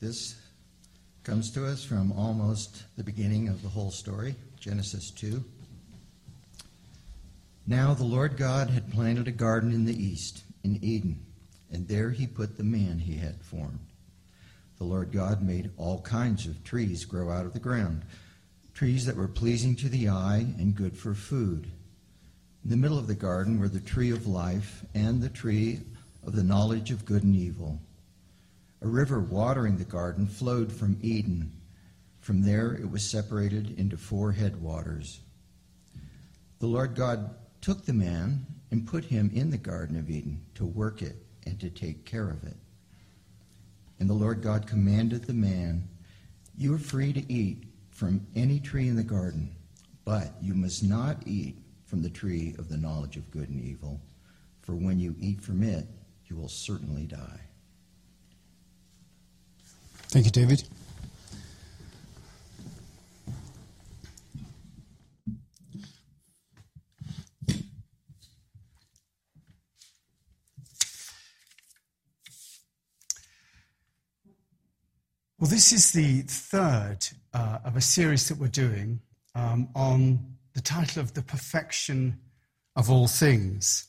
This comes to us from almost the beginning of the whole story, Genesis 2. Now the Lord God had planted a garden in the east, in Eden, and there he put the man he had formed. The Lord God made all kinds of trees grow out of the ground, trees that were pleasing to the eye and good for food. In the middle of the garden were the tree of life and the tree of the knowledge of good and evil. A river watering the garden flowed from Eden. From there it was separated into four headwaters. The Lord God took the man and put him in the Garden of Eden to work it and to take care of it. And the Lord God commanded the man, You are free to eat from any tree in the garden, but you must not eat from the tree of the knowledge of good and evil, for when you eat from it, you will certainly die. Thank you, David. Well, this is the third uh, of a series that we're doing um, on the title of The Perfection of All Things.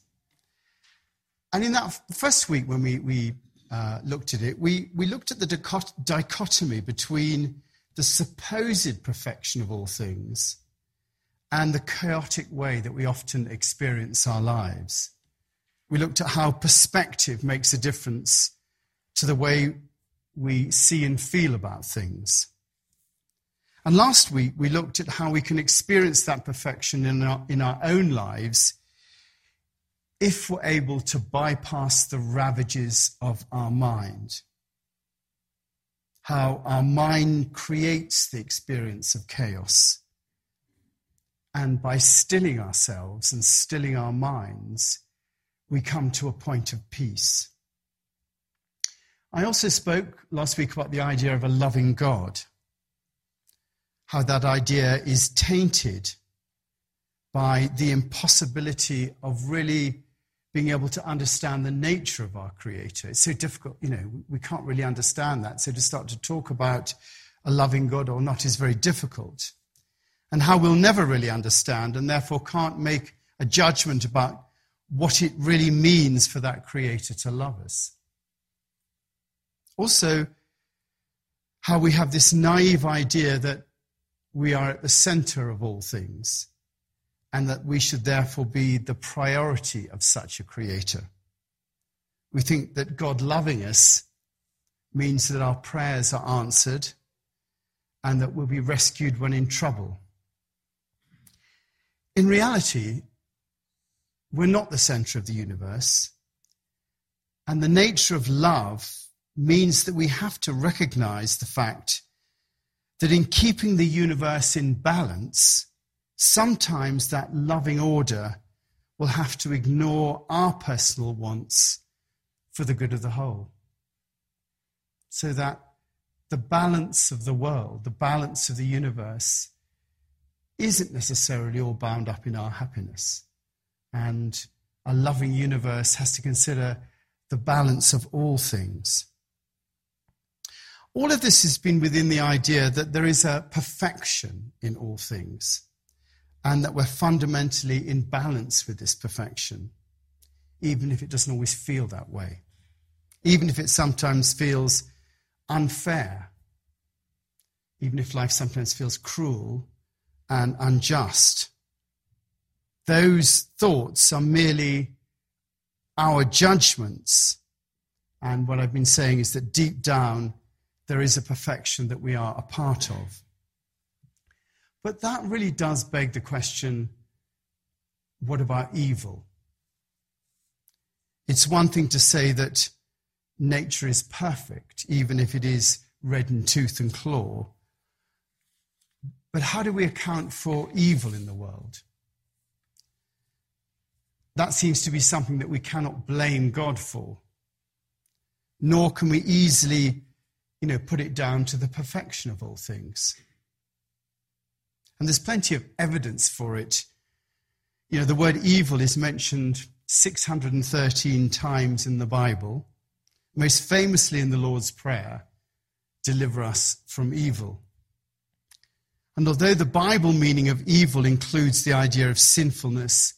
And in that first week, when we, we uh, looked at it, we, we looked at the dichotomy between the supposed perfection of all things and the chaotic way that we often experience our lives. We looked at how perspective makes a difference to the way we see and feel about things. And last week, we looked at how we can experience that perfection in our, in our own lives if we're able to bypass the ravages of our mind. How our mind creates the experience of chaos. And by stilling ourselves and stilling our minds, we come to a point of peace. I also spoke last week about the idea of a loving God, how that idea is tainted by the impossibility of really being able to understand the nature of our Creator. It's so difficult, you know, we can't really understand that. So to start to talk about a loving God or not is very difficult. And how we'll never really understand and therefore can't make a judgment about what it really means for that Creator to love us. Also, how we have this naive idea that we are at the center of all things and that we should therefore be the priority of such a creator. We think that God loving us means that our prayers are answered and that we'll be rescued when in trouble. In reality, we're not the center of the universe, and the nature of love means that we have to recognize the fact that in keeping the universe in balance, sometimes that loving order will have to ignore our personal wants for the good of the whole. So that the balance of the world, the balance of the universe, isn't necessarily all bound up in our happiness. And a loving universe has to consider the balance of all things. All of this has been within the idea that there is a perfection in all things and that we're fundamentally in balance with this perfection, even if it doesn't always feel that way, even if it sometimes feels unfair, even if life sometimes feels cruel and unjust. Those thoughts are merely our judgments. And what I've been saying is that deep down, there is a perfection that we are a part of. But that really does beg the question what about evil? It's one thing to say that nature is perfect, even if it is red in tooth and claw. But how do we account for evil in the world? That seems to be something that we cannot blame God for. Nor can we easily, you know, put it down to the perfection of all things. And there's plenty of evidence for it. You know, the word evil is mentioned 613 times in the Bible, most famously in the Lord's Prayer, deliver us from evil. And although the Bible meaning of evil includes the idea of sinfulness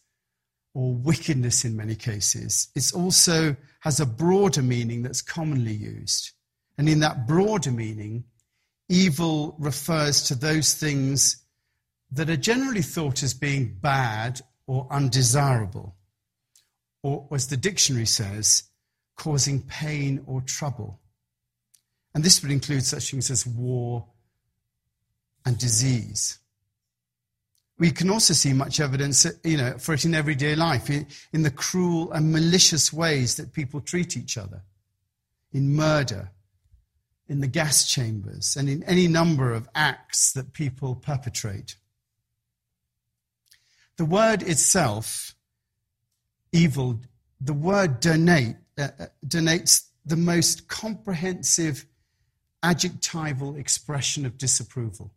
or wickedness in many cases, it also has a broader meaning that's commonly used. And in that broader meaning, evil refers to those things that are generally thought as being bad or undesirable, or as the dictionary says, causing pain or trouble. And this would include such things as war and disease. We can also see much evidence, you know, for it in everyday life, in the cruel and malicious ways that people treat each other, in murder, in the gas chambers, and in any number of acts that people perpetrate. The word itself, evil, the word donate, uh, uh donates the most comprehensive adjectival expression of disapproval.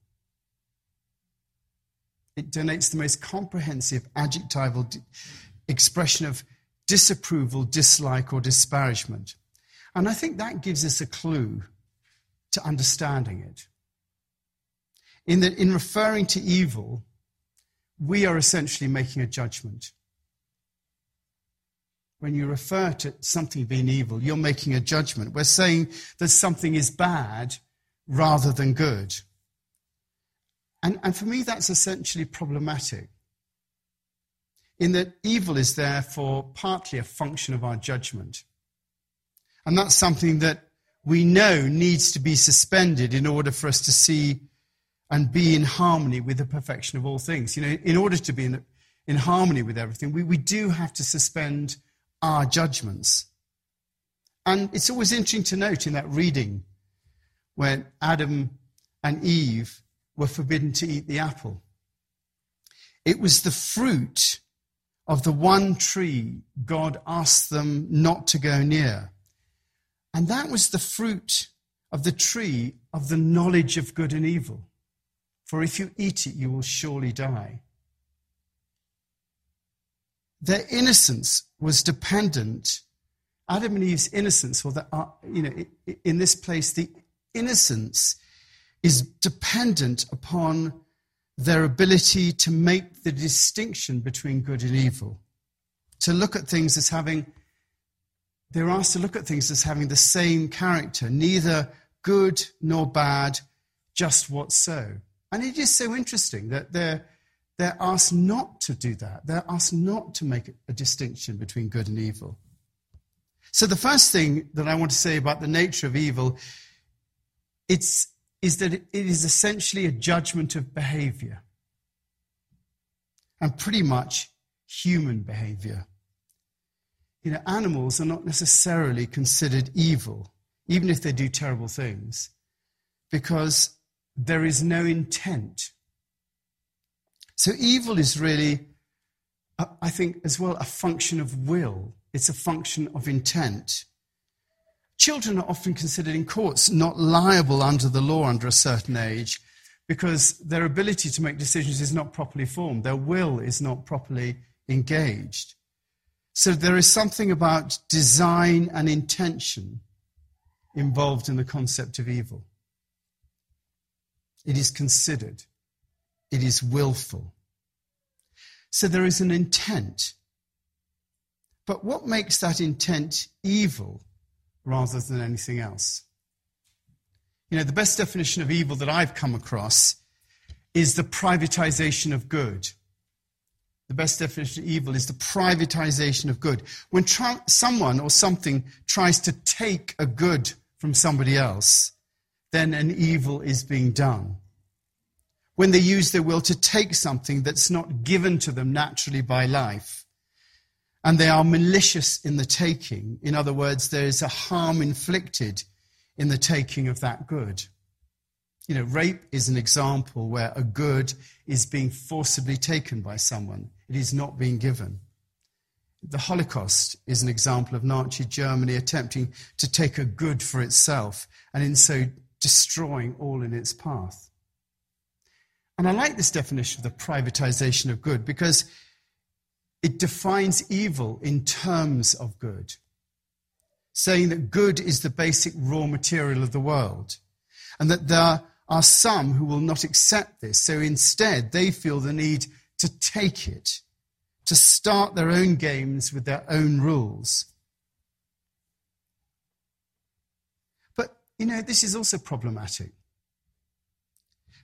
It donates the most comprehensive adjectival expression of disapproval, dislike, or disparagement. And I think that gives us a clue to understanding it. In that, in referring to evil, we are essentially making a judgment. When you refer to something being evil, you're making a judgment. We're saying that something is bad rather than good. And, and for me, that's essentially problematic. In that evil is therefore partly a function of our judgment. And that's something that we know needs to be suspended in order for us to see and be in harmony with the perfection of all things. You know, in order to be in, in harmony with everything, we, we do have to suspend our judgments. And it's always interesting to note in that reading when Adam and Eve were forbidden to eat the apple. It was the fruit of the one tree God asked them not to go near. And that was the fruit of the tree of the knowledge of good and evil. For if you eat it, you will surely die. Their innocence was dependent. Adam and Eve's innocence, or the, uh, you know, in this place, the innocence is dependent upon their ability to make the distinction between good and evil, to look at things as having, they're asked to look at things as having the same character, neither good nor bad, just what's so. And it is so interesting that they're, they're asked not to do that. They're asked not to make a distinction between good and evil. So the first thing that I want to say about the nature of evil, it's is that it is essentially a judgment of behavior and pretty much human behavior. You know, animals are not necessarily considered evil, even if they do terrible things, because there is no intent. So evil is really, I think, as well, a function of will. It's a function of intent. Children are often considered in courts not liable under the law under a certain age because their ability to make decisions is not properly formed, their will is not properly engaged. So there is something about design and intention involved in the concept of evil. It is considered, it is willful. So there is an intent. But what makes that intent evil rather than anything else. You know, the best definition of evil that I've come across is the privatization of good. The best definition of evil is the privatization of good. When tra- someone or something tries to take a good from somebody else, then an evil is being done. When they use their will to take something that's not given to them naturally by life, and they are malicious in the taking. In other words, there is a harm inflicted in the taking of that good. You know, rape is an example where a good is being forcibly taken by someone, it is not being given. The Holocaust is an example of Nazi Germany attempting to take a good for itself and in so destroying all in its path. And I like this definition of the privatization of good because it defines evil in terms of good, saying that good is the basic raw material of the world. and that there are some who will not accept this. So instead, they feel the need to take it, to start their own games with their own rules. But, you know, this is also problematic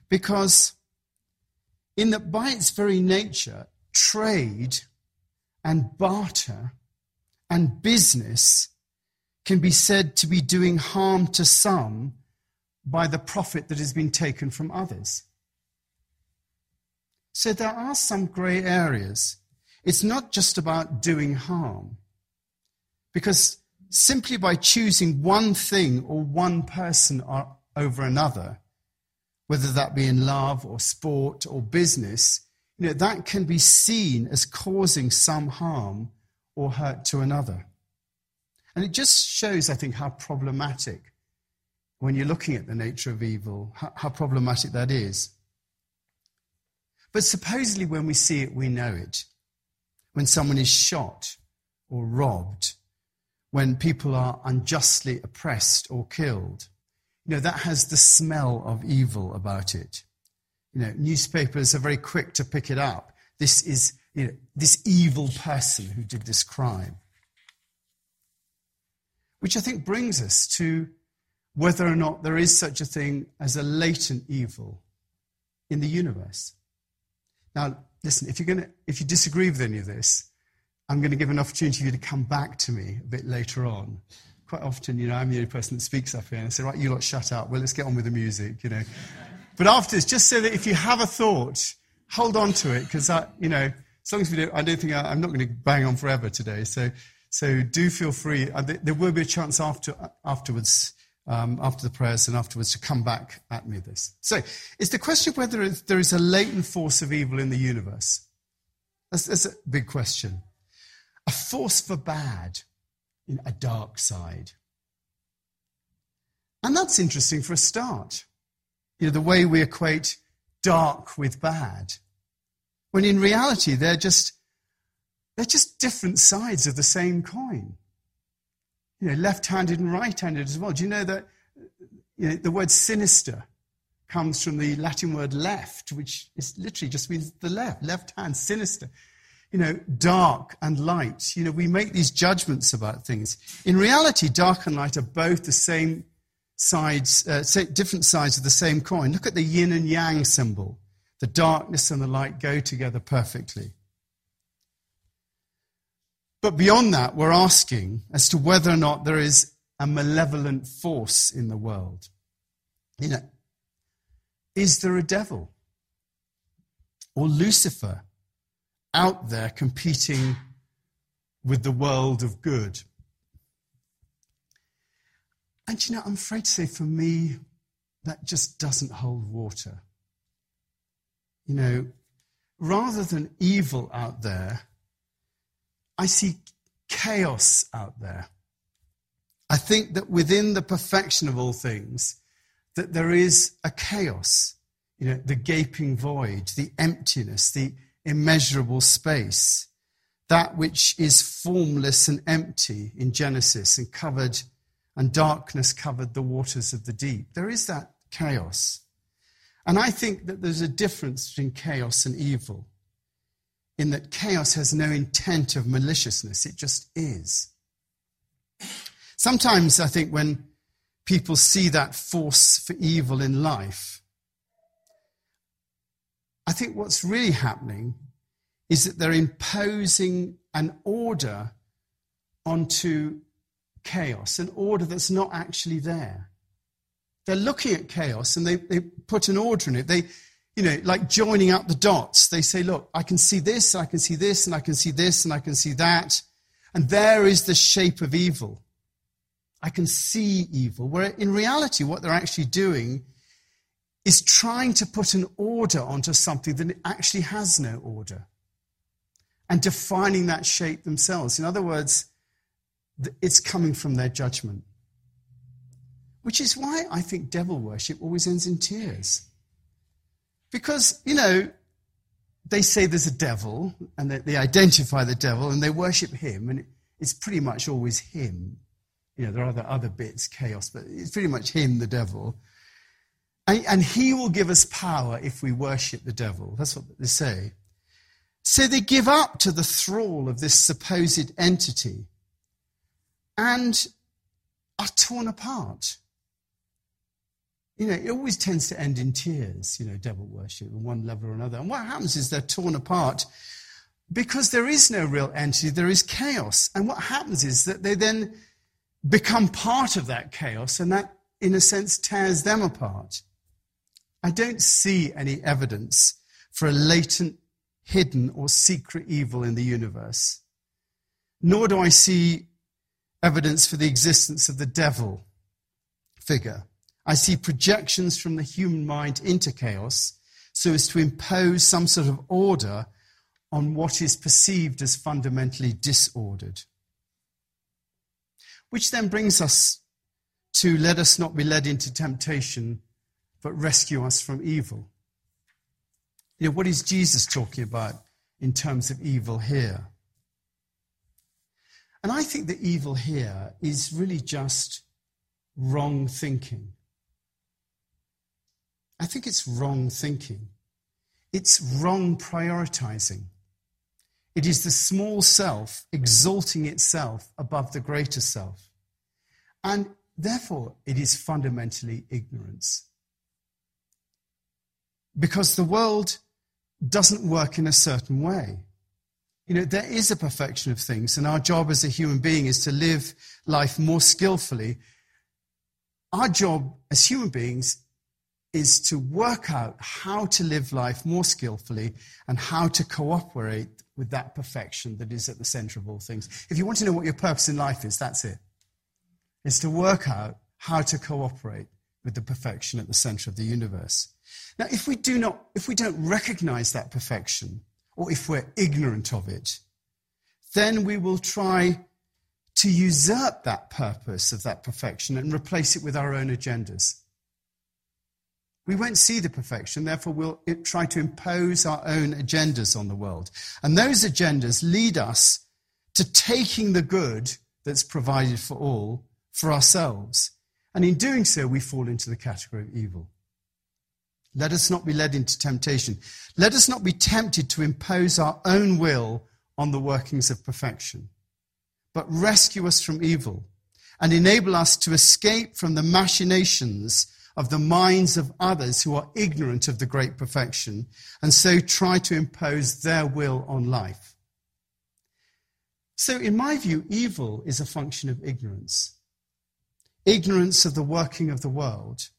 because, in that by its very nature, trade and barter and business can be said to be doing harm to some by the profit that has been taken from others. So there are some grey areas. It's not just about doing harm, because simply by choosing one thing or one person over another, whether that be in love or sport or business, you know, that can be seen as causing some harm or hurt to another. And it just shows, I think, how problematic, when you're looking at the nature of evil, how, how problematic that is. But supposedly, when we see it, we know it. When someone is shot or robbed, when people are unjustly oppressed or killed, you know, that has the smell of evil about it. You know, newspapers are very quick to pick it up. This is, you know, this evil person who did this crime. Which I think brings us to whether or not there is such a thing as a latent evil in the universe. Now, listen, if you're to, if you disagree with any of this, I'm going to give an opportunity for you to come back to me a bit later on quite often, you know, I'm the only person that speaks up here. And I say, right, you lot shut up. Well, let's get on with the music, you know. But afterwards, just so that if you have a thought, hold on to it, because, you know, as long as we do, I don't think I, am not going to bang on forever today. So, so do feel free. Uh, there will be a chance after, afterwards, um, after the prayers and afterwards, to come back at me this. So, it's the question whether there is a latent force of evil in the universe. That's, that's a big question. A force for bad in a dark side. And that's interesting for a start. You know, the way we equate dark with bad. When in reality, they're just, they're just different sides of the same coin. You know, left handed and right handed as well. Do you know that you know, the word sinister comes from the Latin word left, which is literally just means the left, left hand, sinister you know, dark and light. You know, we make these judgments about things. In reality, dark and light are both the same sides, uh, different sides of the same coin. Look at the yin and yang symbol. The darkness and the light go together perfectly. But beyond that, we're asking as to whether or not there is a malevolent force in the world. You know, is there a devil? Or Lucifer? Out there competing with the world of good. And you know, I'm afraid to say for me, that just doesn't hold water. You know, rather than evil out there, I see chaos out there. I think that within the perfection of all things, that there is a chaos, you know, the gaping void, the emptiness, the immeasurable space, that which is formless and empty in Genesis and covered, and darkness covered the waters of the deep. There is that chaos. And I think that there's a difference between chaos and evil, in that chaos has no intent of maliciousness, it just is. Sometimes I think when people see that force for evil in life, I think what's really happening is that they're imposing an order onto chaos, an order that's not actually there. They're looking at chaos and they, they put an order in it. They, you know, like joining up the dots. They say, look, I can see this, I can see this, and I can see this, and I can see that. And there is the shape of evil. I can see evil. Where in reality, what they're actually doing is trying to put an order onto something that actually has no order and defining that shape themselves. In other words, it's coming from their judgment. Which is why I think devil worship always ends in tears. Because, you know, they say there's a devil and they, identify the devil and they worship him, and it's pretty much always him. You know, there are other, other bits, chaos, but it's pretty much him, the devil. And, and he will give us power if we worship the devil. That's what they say. So they give up to the thrall of this supposed entity and are torn apart. You know, it always tends to end in tears, you know, devil worship on one level or another. And what happens is they're torn apart because there is no real entity, there is chaos. And what happens is that they then become part of that chaos, and that, in a sense, tears them apart. I don't see any evidence for a latent, hidden, or secret evil in the universe, nor do I see evidence for the existence of the devil figure. I see projections from the human mind into chaos so as to impose some sort of order on what is perceived as fundamentally disordered. Which then brings us to let us not be led into temptation, but rescue us from evil. You know, what is Jesus talking about in terms of evil here? And I think the evil here is really just wrong thinking. I think it's wrong thinking. It's wrong prioritizing. It is the small self exalting itself above the greater self. And therefore, it is fundamentally ignorance. Because the world doesn't work in a certain way. You know, there is a perfection of things, and our job as a human being is to live life more skillfully. Our job as human beings is to work out how to live life more skillfully and how to cooperate with that perfection that is at the center of all things. If you want to know what your purpose in life is, that's it. It's to work out how to cooperate with the perfection at the center of the universe. Now, if we do not, if we don't recognize that perfection, or if we're ignorant of it, then we will try to usurp that purpose of that perfection and replace it with our own agendas. We won't see the perfection, therefore, we'll try to impose our own agendas on the world. And those agendas lead us to taking the good that's provided for all for ourselves. And in doing so, we fall into the category of evil. Let us not be led into temptation. Let us not be tempted to impose our own will on the workings of perfection, but rescue us from evil and enable us to escape from the machinations of the minds of others who are ignorant of the great perfection and so try to impose their will on life. So, in my view, evil is a function of ignorance ignorance of the working of the world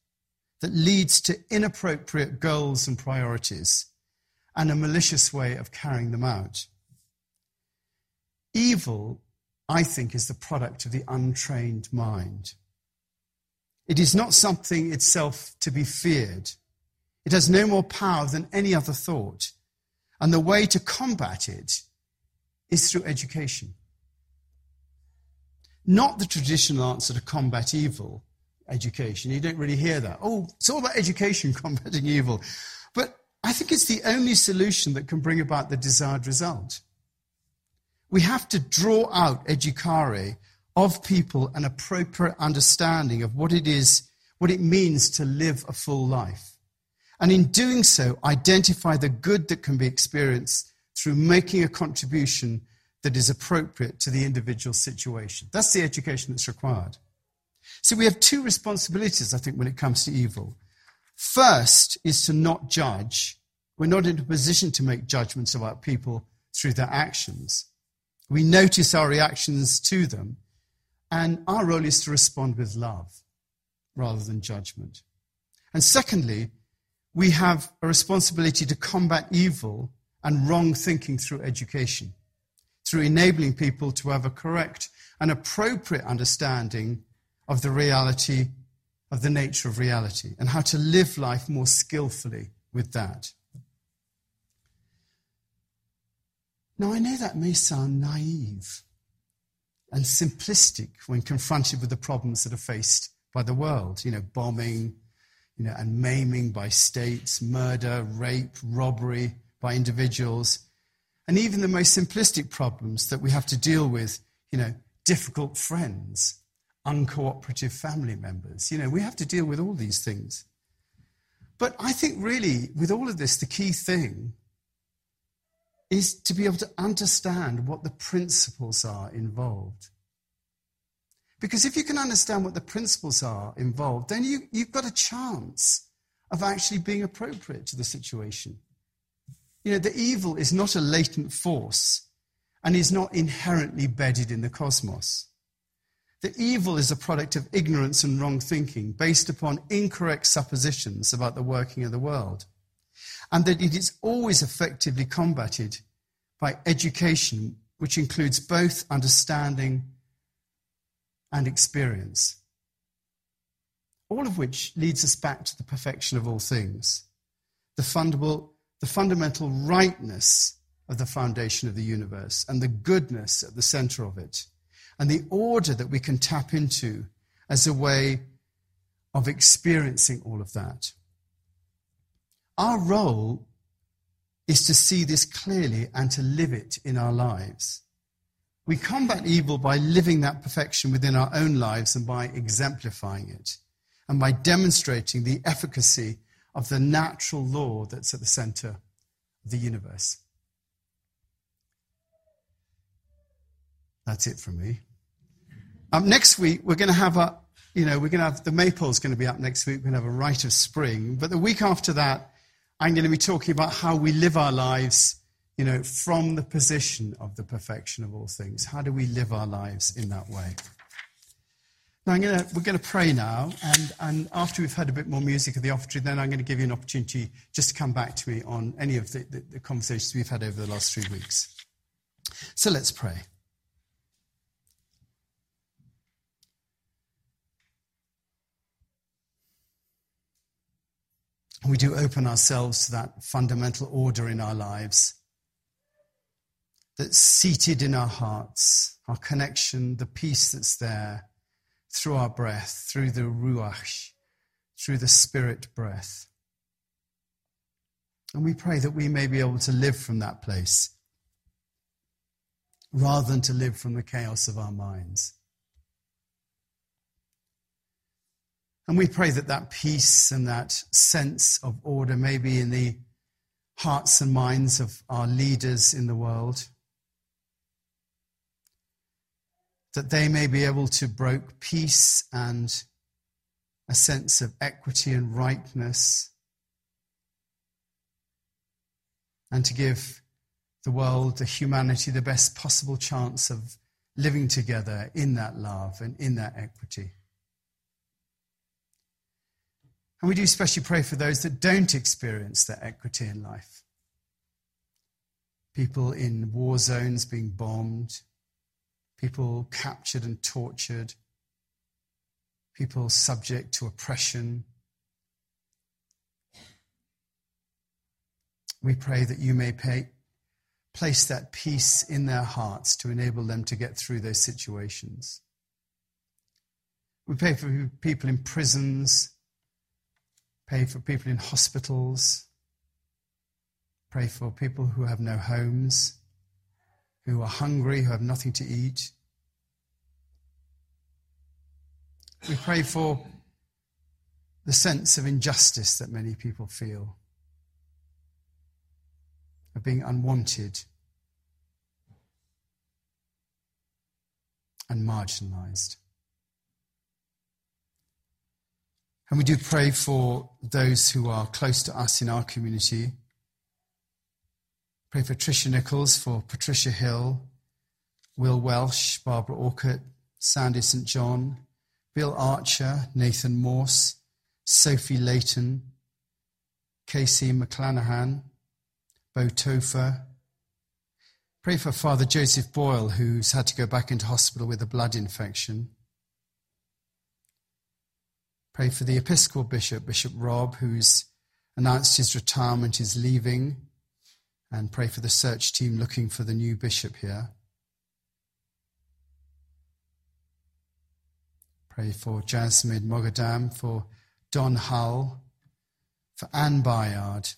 that leads to inappropriate goals and priorities and a malicious way of carrying them out. Evil, I think, is the product of the untrained mind. It is not something itself to be feared. It has no more power than any other thought. And the way to combat it is through education. Not the traditional answer to combat evil, education. You don't really hear that. Oh, it's all about education combating evil. But I think it's the only solution that can bring about the desired result. We have to draw out educare of people an appropriate understanding of what it is, what it means to live a full life. And in doing so, identify the good that can be experienced through making a contribution that is appropriate to the individual situation. That's the education that's required. So we have two responsibilities, I think, when it comes to evil. First is to not judge. We're not in a position to make judgments about people through their actions. We notice our reactions to them and our role is to respond with love rather than judgment. And secondly, we have a responsibility to combat evil and wrong thinking through education, through enabling people to have a correct and appropriate understanding of the reality, of the nature of reality, and how to live life more skillfully with that. Now, I know that may sound naive and simplistic when confronted with the problems that are faced by the world. You know, bombing, you know, and maiming by states, murder, rape, robbery by individuals, and even the most simplistic problems that we have to deal with, you know, difficult friends, uncooperative family members. You know, we have to deal with all these things. But I think really, with all of this, the key thing is to be able to understand what the principles are involved. Because if you can understand what the principles are involved, then you, you've got a chance of actually being appropriate to the situation. You know, the evil is not a latent force and is not inherently bedded in the cosmos. The evil is a product of ignorance and wrong thinking based upon incorrect suppositions about the working of the world, and that it is always effectively combated by education, which includes both understanding and experience. All of which leads us back to the perfection of all things, the fundamental, the fundamental rightness of the foundation of the universe and the goodness at the center of it, and the order that we can tap into as a way of experiencing all of that. Our role is to see this clearly and to live it in our lives. We combat evil by living that perfection within our own lives and by exemplifying it, and by demonstrating the efficacy of the natural law that's at the center of the universe. That's it from me. Um, next week, we're going to have a, you know, we're going to have, the maple's going to be up next week. We're going to have a rite of spring. But the week after that, I'm going to be talking about how we live our lives you know, from the position of the perfection of all things. How do we live our lives in that way? Now, I'm gonna, we're going to pray now, and, and after we've heard a bit more music of the offertory, then I'm going to give you an opportunity just to come back to me on any of the, the, the conversations we've had over the last three weeks. So let's pray. We do open ourselves to that fundamental order in our lives that's seated in our hearts, our connection, the peace that's there through our breath, through the Ruach, through the Spirit breath. And we pray that we may be able to live from that place rather than to live from the chaos of our minds. And we pray that that peace and that sense of order may be in the hearts and minds of our leaders in the world that they may be able to broke peace and a sense of equity and rightness, and to give the world, the humanity, the best possible chance of living together in that love and in that equity. And we do especially pray for those that don't experience that equity in life. People in war zones being bombed, people captured and tortured, people subject to oppression. We pray that you may pay, place that peace in their hearts to enable them to get through those situations. We pray for people in prisons, pray for people in hospitals, pray for people who have no homes who are hungry, who have nothing to eat. We pray for the sense of injustice that many people feel, of being unwanted and marginalized. And we do pray for those who are close to us in our community Pray for Tricia Nichols, for Patricia Hill, Will Welsh, Barbara Orcutt, Sandy St. John, Bill Archer, Nathan Morse, Sophie Layton, Casey McClanahan, Bo Topher. Pray for Father Joseph Boyle, who's had to go back into hospital with a blood infection. Pray for the Episcopal Bishop, Bishop Rob, who's announced his retirement, is leaving and pray for the search team looking for the new bishop here. Pray for Jasmine Mogadam, for Don Hull, for Anne Bayard,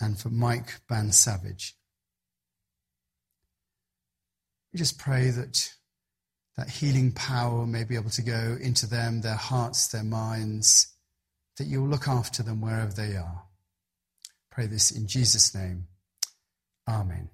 and for Mike Ban Savage. We just pray that that healing power may be able to go into them, their hearts, their minds, that you'll look after them wherever they are. Pray this in Jesus' name. Amen.